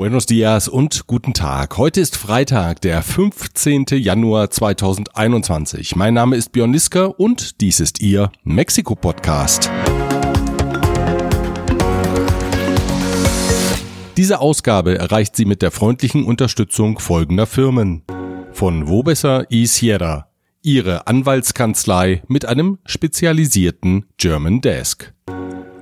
Buenos dias und guten Tag. Heute ist Freitag, der 15. Januar 2021. Mein Name ist Björn Niska und dies ist Ihr Mexiko-Podcast. Diese Ausgabe erreicht Sie mit der freundlichen Unterstützung folgender Firmen. Von Wobesser y Sierra, Ihre Anwaltskanzlei mit einem spezialisierten German Desk.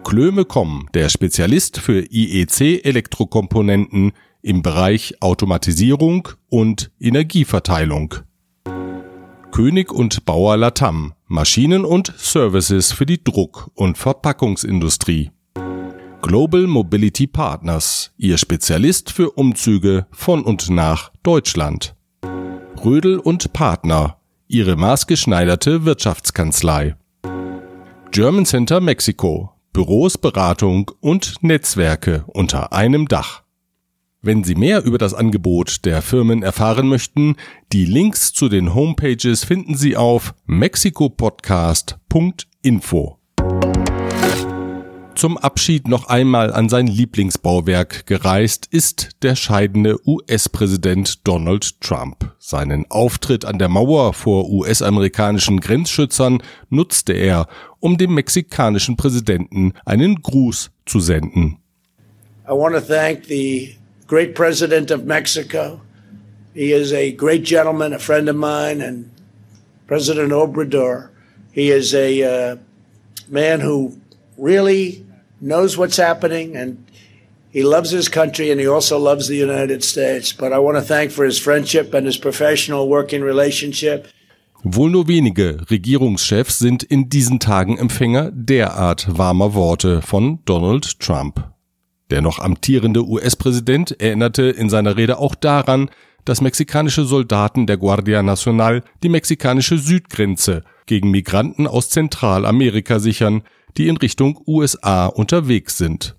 Klöme.com, der Spezialist für IEC-Elektrokomponenten im Bereich Automatisierung und Energieverteilung. König und Bauer Latam, Maschinen und Services für die Druck- und Verpackungsindustrie. Global Mobility Partners, Ihr Spezialist für Umzüge von und nach Deutschland. Rödel und Partner, Ihre maßgeschneiderte Wirtschaftskanzlei. German Center Mexiko, Büros, Beratung und Netzwerke unter einem Dach. Wenn Sie mehr über das Angebot der Firmen erfahren möchten, die Links zu den Homepages finden Sie auf mexikopodcast.info zum Abschied noch einmal an sein Lieblingsbauwerk gereist ist der scheidende US-Präsident Donald Trump. Seinen Auftritt an der Mauer vor US-amerikanischen Grenzschützern nutzte er, um dem mexikanischen Präsidenten einen Gruß zu senden. I want to thank the great president of Mexico. He is a great gentleman, a friend of mine, and President Obrador. He is a uh, man who really knows what's happening and he loves his country and he also loves the United States. But I want to thank for his friendship and his professional working relationship. Wohl nur wenige Regierungschefs sind in diesen Tagen Empfänger derart warmer Worte von Donald Trump. Der noch amtierende US-Präsident erinnerte in seiner Rede auch daran, dass mexikanische Soldaten der Guardia Nacional die mexikanische Südgrenze gegen Migranten aus Zentralamerika sichern, die in Richtung USA unterwegs sind.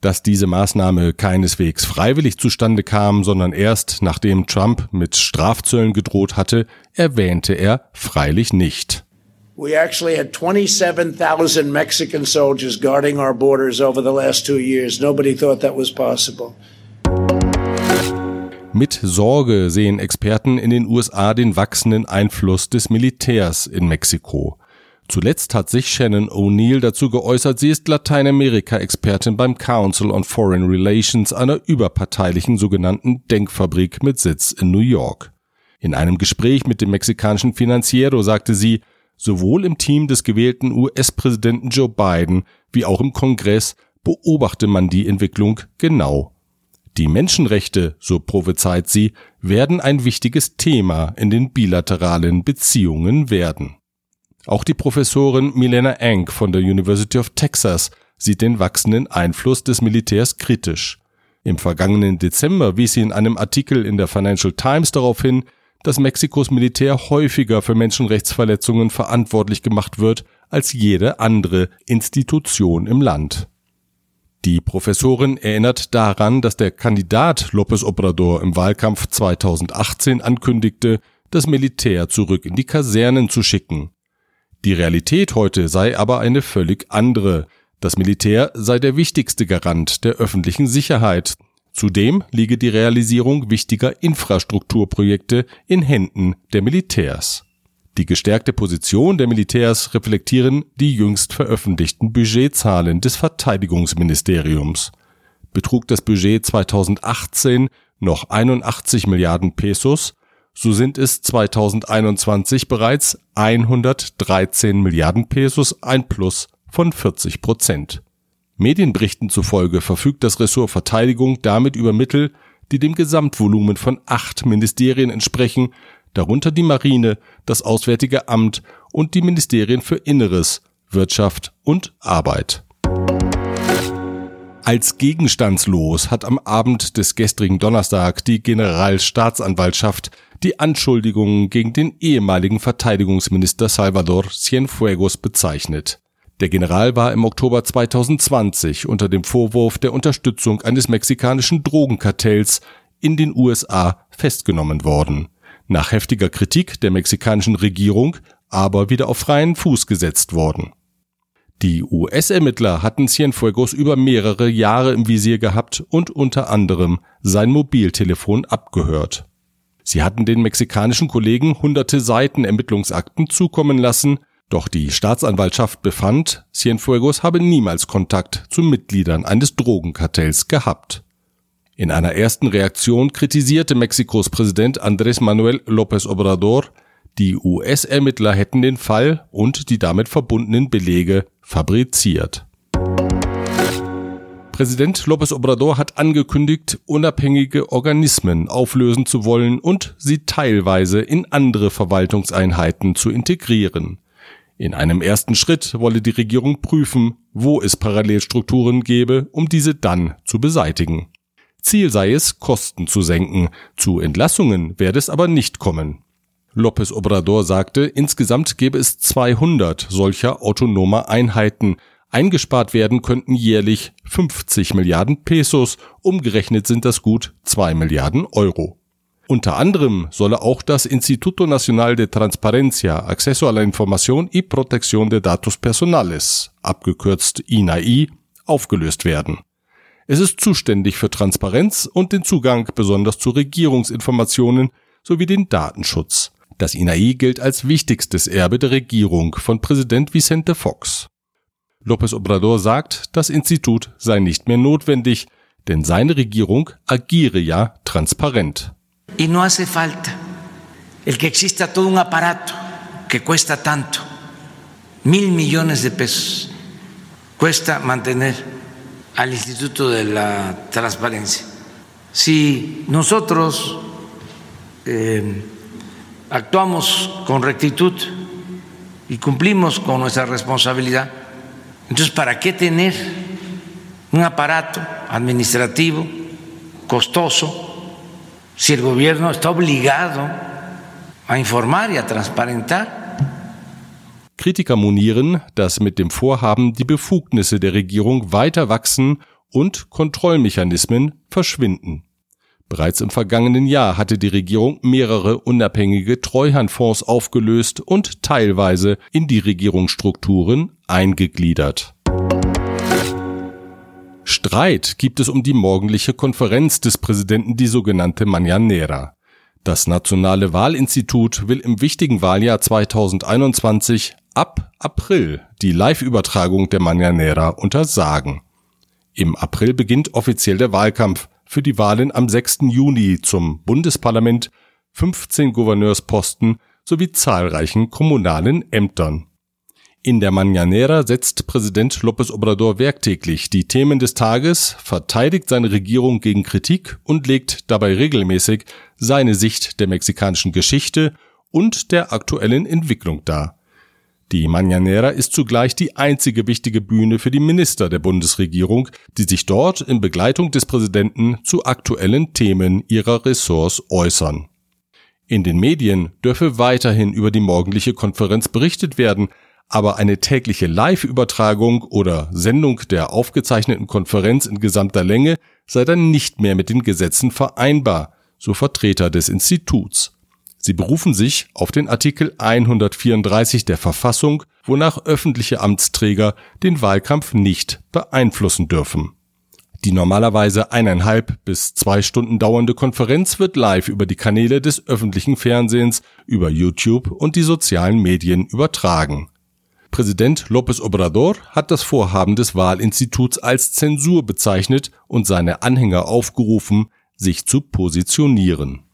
Dass diese Maßnahme keineswegs freiwillig zustande kam, sondern erst nachdem Trump mit Strafzöllen gedroht hatte, erwähnte er freilich nicht. We actually had 27,000 Mexican soldiers guarding our borders over the last two years. Nobody thought that was possible. Mit Sorge sehen Experten in den USA den wachsenden Einfluss des Militärs in Mexiko. Zuletzt hat sich Shannon O'Neill dazu geäußert, sie ist Lateinamerika-Expertin beim Council on Foreign Relations, einer überparteilichen sogenannten Denkfabrik mit Sitz in New York. In einem Gespräch mit dem mexikanischen Financiero sagte sie, sowohl im Team des gewählten US-Präsidenten Joe Biden wie auch im Kongress beobachte man die Entwicklung genau. Die Menschenrechte, so prophezeit sie, werden ein wichtiges Thema in den bilateralen Beziehungen werden. Auch die Professorin Milena Eng von der University of Texas sieht den wachsenden Einfluss des Militärs kritisch. Im vergangenen Dezember wies sie in einem Artikel in der Financial Times darauf hin, dass Mexikos Militär häufiger für Menschenrechtsverletzungen verantwortlich gemacht wird als jede andere Institution im Land. Die Professorin erinnert daran, dass der Kandidat López Obrador im Wahlkampf 2018 ankündigte, das Militär zurück in die Kasernen zu schicken. Die Realität heute sei aber eine völlig andere. Das Militär sei der wichtigste Garant der öffentlichen Sicherheit. Zudem liege die Realisierung wichtiger Infrastrukturprojekte in Händen der Militärs. Die gestärkte Position der Militärs reflektieren die jüngst veröffentlichten Budgetzahlen des Verteidigungsministeriums. Betrug das Budget 2018 noch 81 Milliarden Pesos, so sind es 2021 bereits 113 Milliarden Pesos, ein Plus von 40 Prozent. Medienberichten zufolge verfügt das Ressort Verteidigung damit über Mittel, die dem Gesamtvolumen von acht Ministerien entsprechen, darunter die Marine, das Auswärtige Amt und die Ministerien für Inneres, Wirtschaft und Arbeit. Als gegenstandslos hat am Abend des gestrigen Donnerstag die Generalstaatsanwaltschaft die Anschuldigungen gegen den ehemaligen Verteidigungsminister Salvador Cienfuegos bezeichnet. Der General war im Oktober 2020 unter dem Vorwurf der Unterstützung eines mexikanischen Drogenkartells in den USA festgenommen worden. Nach heftiger Kritik der mexikanischen Regierung aber wieder auf freien Fuß gesetzt worden. Die US-Ermittler hatten Cienfuegos über mehrere Jahre im Visier gehabt und unter anderem sein Mobiltelefon abgehört. Sie hatten den mexikanischen Kollegen hunderte Seiten Ermittlungsakten zukommen lassen, doch die Staatsanwaltschaft befand, Cienfuegos habe niemals Kontakt zu Mitgliedern eines Drogenkartells gehabt. In einer ersten Reaktion kritisierte Mexikos Präsident Andrés Manuel López Obrador, die US-Ermittler hätten den Fall und die damit verbundenen Belege fabriziert. Präsident López Obrador hat angekündigt, unabhängige Organismen auflösen zu wollen und sie teilweise in andere Verwaltungseinheiten zu integrieren. In einem ersten Schritt wolle die Regierung prüfen, wo es Parallelstrukturen gebe, um diese dann zu beseitigen. Ziel sei es, Kosten zu senken, zu Entlassungen werde es aber nicht kommen. López Obrador sagte, insgesamt gäbe es 200 solcher autonomer Einheiten. Eingespart werden könnten jährlich 50 Milliarden Pesos, umgerechnet sind das gut 2 Milliarden Euro. Unter anderem solle auch das Instituto Nacional de Transparencia, Acceso a la Información y Protección de Datos Personales, abgekürzt INAI, aufgelöst werden. Es ist zuständig für Transparenz und den Zugang besonders zu Regierungsinformationen sowie den Datenschutz. Das INAI gilt als wichtigstes Erbe der Regierung von Präsident Vicente Fox. López Obrador sagt, das Institut sei nicht mehr notwendig, denn seine Regierung agiere ja transparent. Y no hace falta el que exista todo un aparato que cuesta tanto, mil millones de pesos, cuesta mantener al Instituto de la Transparencia. Si nosotros eh, actuamos con rectitud y cumplimos con nuestra responsabilidad. Entonces, ¿para qué tener un aparato administrativo costoso si el gobierno está obligado a informar y a transparentar? Kritiker monieren, dass mit dem Vorhaben die Befugnisse der Regierung weiter wachsen und Kontrollmechanismen verschwinden. Bereits im vergangenen Jahr hatte die Regierung mehrere unabhängige Treuhandfonds aufgelöst und teilweise in die Regierungsstrukturen eingegliedert. Streit gibt es um die morgendliche Konferenz des Präsidenten, die sogenannte Mañanera. Das Nationale Wahlinstitut will im wichtigen Wahljahr 2021 ab April die Live-Übertragung der Mañanera untersagen. Im April beginnt offiziell der Wahlkampf für die Wahlen am 6. Juni zum Bundesparlament, 15 Gouverneursposten sowie zahlreichen kommunalen Ämtern. In der Mañanera setzt Präsident López Obrador werktäglich die Themen des Tages, verteidigt seine Regierung gegen Kritik und legt dabei regelmäßig seine Sicht der mexikanischen Geschichte und der aktuellen Entwicklung dar. Die Mañanera ist zugleich die einzige wichtige Bühne für die Minister der Bundesregierung, die sich dort in Begleitung des Präsidenten zu aktuellen Themen ihrer Ressorts äußern. In den Medien dürfe weiterhin über die morgendliche Konferenz berichtet werden, aber eine tägliche Live-Übertragung oder Sendung der aufgezeichneten Konferenz in gesamter Länge sei dann nicht mehr mit den Gesetzen vereinbar, so Vertreter des Instituts. Sie berufen sich auf den Artikel 134 der Verfassung, wonach öffentliche Amtsträger den Wahlkampf nicht beeinflussen dürfen. Die normalerweise eineinhalb bis zwei Stunden dauernde Konferenz wird live über die Kanäle des öffentlichen Fernsehens, über YouTube und die sozialen Medien übertragen. Präsident López Obrador hat das Vorhaben des Wahlinstituts als Zensur bezeichnet und seine Anhänger aufgerufen, sich zu positionieren.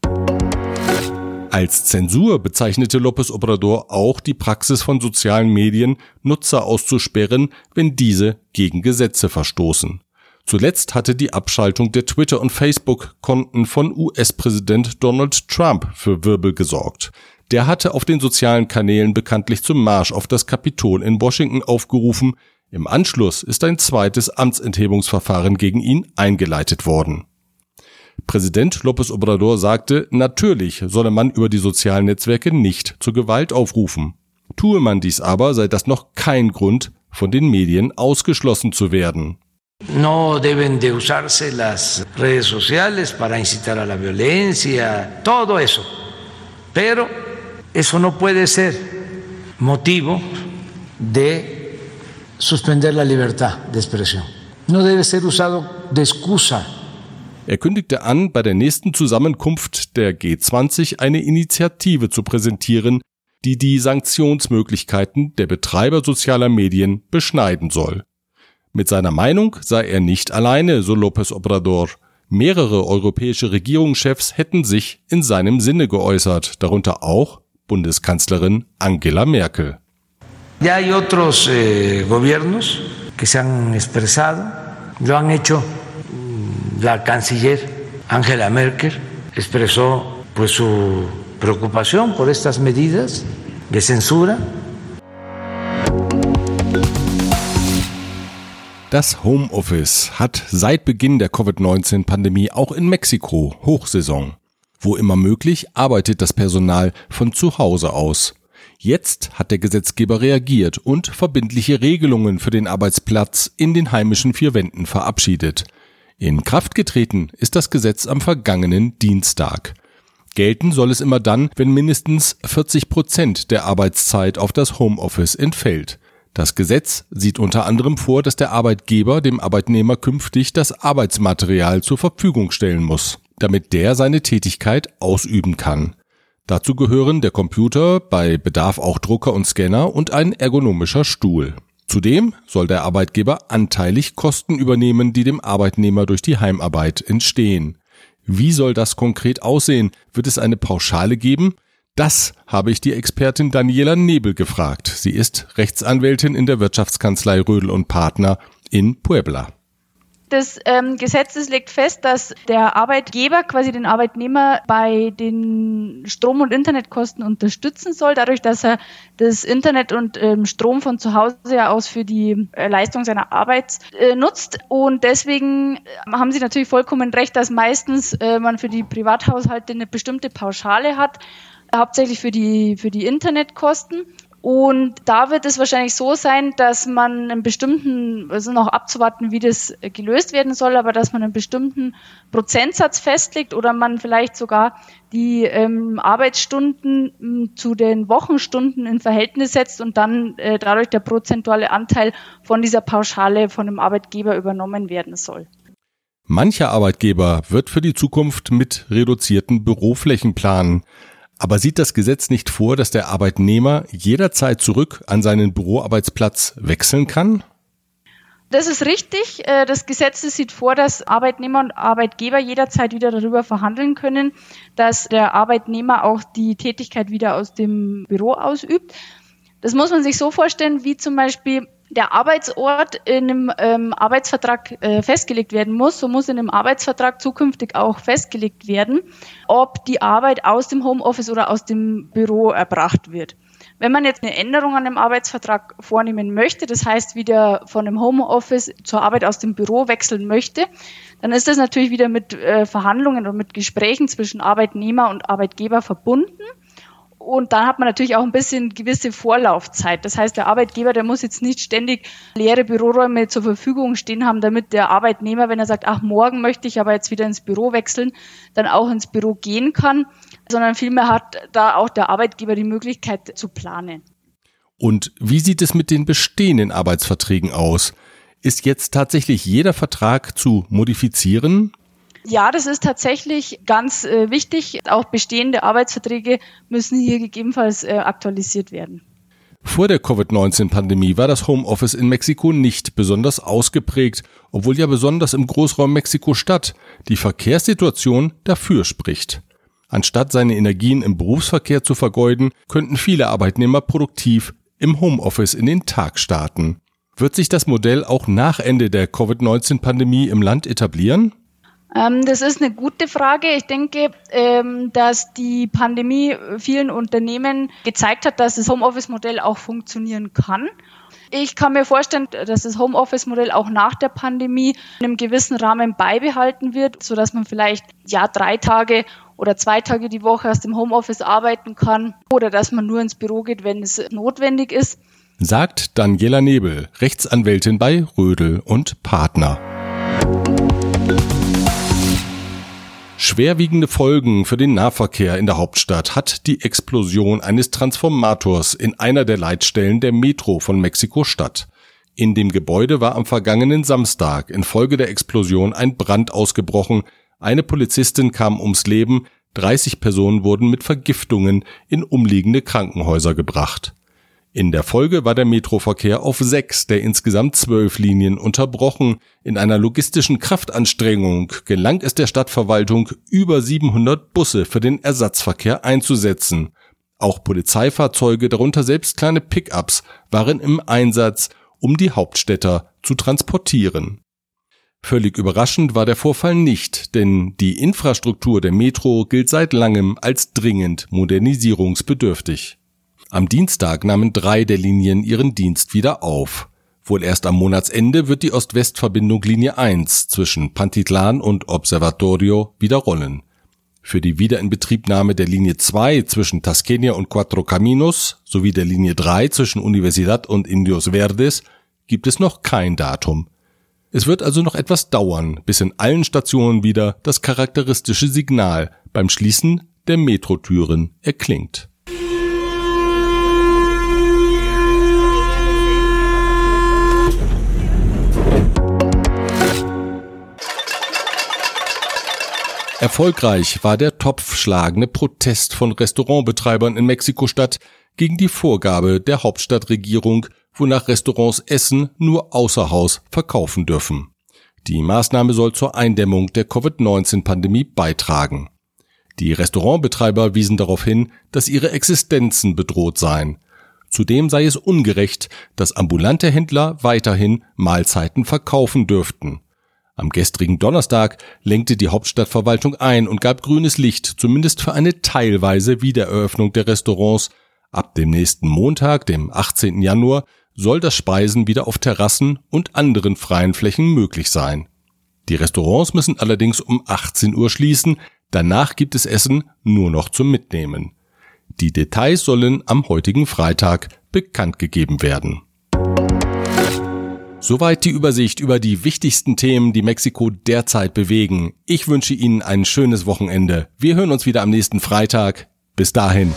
Als Zensur bezeichnete López Obrador auch die Praxis von sozialen Medien, Nutzer auszusperren, wenn diese gegen Gesetze verstoßen. Zuletzt hatte die Abschaltung der Twitter- und Facebook-Konten von US-Präsident Donald Trump für Wirbel gesorgt. Der hatte auf den sozialen Kanälen bekanntlich zum Marsch auf das Kapitol in Washington aufgerufen. Im Anschluss ist ein zweites Amtsenthebungsverfahren gegen ihn eingeleitet worden. Präsident López Obrador sagte, natürlich solle man über die sozialen Netzwerke nicht zur Gewalt aufrufen. Tue man dies aber, sei das noch kein Grund, von den Medien ausgeschlossen zu werden. No deben de usarse las redes sociales para incitar a la violencia, todo eso. Pero eso no puede ser motivo de suspender la libertad de expresión. No debe ser usado de excusa er kündigte an, bei der nächsten Zusammenkunft der G20 eine Initiative zu präsentieren, die die Sanktionsmöglichkeiten der Betreiber sozialer Medien beschneiden soll. Mit seiner Meinung sei er nicht alleine, so López Obrador. Mehrere europäische Regierungschefs hätten sich in seinem Sinne geäußert, darunter auch Bundeskanzlerin Angela Merkel. Ya hay otros eh, gobiernos que se han expresado, lo han hecho la canciller Angela Merkel expresó pues su preocupación por estas medidas de censura. Das Homeoffice hat seit Beginn der Covid-19-Pandemie auch in Mexiko Hochsaison. Wo immer möglich, arbeitet das Personal von zu Hause aus. Jetzt hat der Gesetzgeber reagiert und verbindliche Regelungen für den Arbeitsplatz in den heimischen vier Wänden verabschiedet. In Kraft getreten ist das Gesetz am vergangenen Dienstag. Gelten soll es immer dann, wenn mindestens 40 Prozent der Arbeitszeit auf das Homeoffice entfällt. Das Gesetz sieht unter anderem vor, dass der Arbeitgeber dem Arbeitnehmer künftig das Arbeitsmaterial zur Verfügung stellen muss, damit der seine Tätigkeit ausüben kann. Dazu gehören der Computer, bei Bedarf auch Drucker und Scanner und ein ergonomischer Stuhl. Zudem soll der Arbeitgeber anteilig Kosten übernehmen, die dem Arbeitnehmer durch die Heimarbeit entstehen. Wie soll das konkret aussehen? Wird es eine Pauschale geben? Das habe ich die Expertin Daniela Nebel gefragt. Sie ist Rechtsanwältin in der Wirtschaftskanzlei Rödel und Partner in Puebla des ähm, Gesetzes legt fest, dass der Arbeitgeber quasi den Arbeitnehmer bei den Strom- und Internetkosten unterstützen soll, dadurch, dass er das Internet und ähm, Strom von zu Hause aus für die äh, Leistung seiner Arbeit äh, nutzt. Und deswegen äh, haben Sie natürlich vollkommen recht, dass meistens äh, man für die Privathaushalte eine bestimmte Pauschale hat, hauptsächlich für die, für die Internetkosten. Und da wird es wahrscheinlich so sein, dass man einen bestimmten, also noch abzuwarten, wie das gelöst werden soll, aber dass man einen bestimmten Prozentsatz festlegt oder man vielleicht sogar die ähm, Arbeitsstunden m, zu den Wochenstunden in Verhältnis setzt und dann äh, dadurch der prozentuale Anteil von dieser Pauschale von dem Arbeitgeber übernommen werden soll. Mancher Arbeitgeber wird für die Zukunft mit reduzierten Büroflächen planen. Aber sieht das Gesetz nicht vor, dass der Arbeitnehmer jederzeit zurück an seinen Büroarbeitsplatz wechseln kann? Das ist richtig. Äh, das Gesetz sieht vor, dass Arbeitnehmer und Arbeitgeber jederzeit wieder darüber verhandeln können, dass der Arbeitnehmer auch die Tätigkeit wieder aus dem Büro ausübt. Das muss man sich so vorstellen, wie zum Beispiel der Arbeitsort in einem ähm, Arbeitsvertrag äh, festgelegt werden muss, so muss in einem Arbeitsvertrag zukünftig auch festgelegt werden, ob die Arbeit aus dem Homeoffice oder aus dem Büro erbracht wird. Wenn man jetzt eine Änderung an dem Arbeitsvertrag vornehmen möchte, das heißt wieder von dem Homeoffice zur Arbeit aus dem Büro wechseln möchte, dann ist das natürlich wieder mit äh, Verhandlungen und mit Gesprächen zwischen Arbeitnehmer und Arbeitgeber verbunden. Und dann hat man natürlich auch ein bisschen gewisse Vorlaufzeit. Das heißt, der Arbeitgeber, der muss jetzt nicht ständig leere Büroräume zur Verfügung stehen haben, damit der Arbeitnehmer, wenn er sagt, ach, morgen möchte ich aber jetzt wieder ins Büro wechseln, dann auch ins Büro gehen kann, sondern vielmehr hat da auch der Arbeitgeber die Möglichkeit zu planen. Und wie sieht es mit den bestehenden Arbeitsverträgen aus? Ist jetzt tatsächlich jeder Vertrag zu modifizieren? Ja, das ist tatsächlich ganz äh, wichtig. Auch bestehende Arbeitsverträge müssen hier gegebenenfalls äh, aktualisiert werden. Vor der Covid-19-Pandemie war das Homeoffice in Mexiko nicht besonders ausgeprägt, obwohl ja besonders im Großraum Mexiko-Stadt die Verkehrssituation dafür spricht. Anstatt seine Energien im Berufsverkehr zu vergeuden, könnten viele Arbeitnehmer produktiv im Homeoffice in den Tag starten. Wird sich das Modell auch nach Ende der Covid-19-Pandemie im Land etablieren? Ähm, das ist eine gute Frage. Ich denke, ähm, dass die Pandemie vielen Unternehmen gezeigt hat, dass das Homeoffice-Modell auch funktionieren kann. Ich kann mir vorstellen, dass das Homeoffice-Modell auch nach der Pandemie in einem gewissen Rahmen beibehalten wird, so dass man vielleicht ja drei Tage oder zwei Tage die Woche aus dem Homeoffice arbeiten kann oder dass man nur ins Büro geht, wenn es notwendig ist. Sagt Daniela Nebel, Rechtsanwältin bei Rödel und Partner. Schwerwiegende Folgen für den Nahverkehr in der Hauptstadt hat die Explosion eines Transformators in einer der Leitstellen der Metro von Mexiko-Stadt. In dem Gebäude war am vergangenen Samstag infolge der Explosion ein Brand ausgebrochen, eine Polizistin kam ums Leben, 30 Personen wurden mit Vergiftungen in umliegende Krankenhäuser gebracht. In der Folge war der Metroverkehr auf sechs der insgesamt zwölf Linien unterbrochen. In einer logistischen Kraftanstrengung gelang es der Stadtverwaltung, über 700 Busse für den Ersatzverkehr einzusetzen. Auch Polizeifahrzeuge, darunter selbst kleine Pickups, waren im Einsatz, um die Hauptstädter zu transportieren. Völlig überraschend war der Vorfall nicht, denn die Infrastruktur der Metro gilt seit langem als dringend modernisierungsbedürftig. Am Dienstag nahmen drei der Linien ihren Dienst wieder auf. Wohl erst am Monatsende wird die Ost-West-Verbindung Linie 1 zwischen Pantitlan und Observatorio wieder rollen. Für die Wiederinbetriebnahme der Linie 2 zwischen Tasqueña und Cuatro Caminos sowie der Linie 3 zwischen Universidad und Indios Verdes gibt es noch kein Datum. Es wird also noch etwas dauern, bis in allen Stationen wieder das charakteristische Signal beim Schließen der Metrotüren erklingt. Erfolgreich war der topfschlagende Protest von Restaurantbetreibern in Mexiko-Stadt gegen die Vorgabe der Hauptstadtregierung, wonach Restaurants Essen nur außer Haus verkaufen dürfen. Die Maßnahme soll zur Eindämmung der Covid-19-Pandemie beitragen. Die Restaurantbetreiber wiesen darauf hin, dass ihre Existenzen bedroht seien. Zudem sei es ungerecht, dass ambulante Händler weiterhin Mahlzeiten verkaufen dürften. Am gestrigen Donnerstag lenkte die Hauptstadtverwaltung ein und gab grünes Licht, zumindest für eine teilweise Wiedereröffnung der Restaurants. Ab dem nächsten Montag, dem 18. Januar, soll das Speisen wieder auf Terrassen und anderen freien Flächen möglich sein. Die Restaurants müssen allerdings um 18 Uhr schließen, danach gibt es Essen nur noch zum Mitnehmen. Die Details sollen am heutigen Freitag bekannt gegeben werden. Soweit die Übersicht über die wichtigsten Themen, die Mexiko derzeit bewegen. Ich wünsche Ihnen ein schönes Wochenende. Wir hören uns wieder am nächsten Freitag. Bis dahin.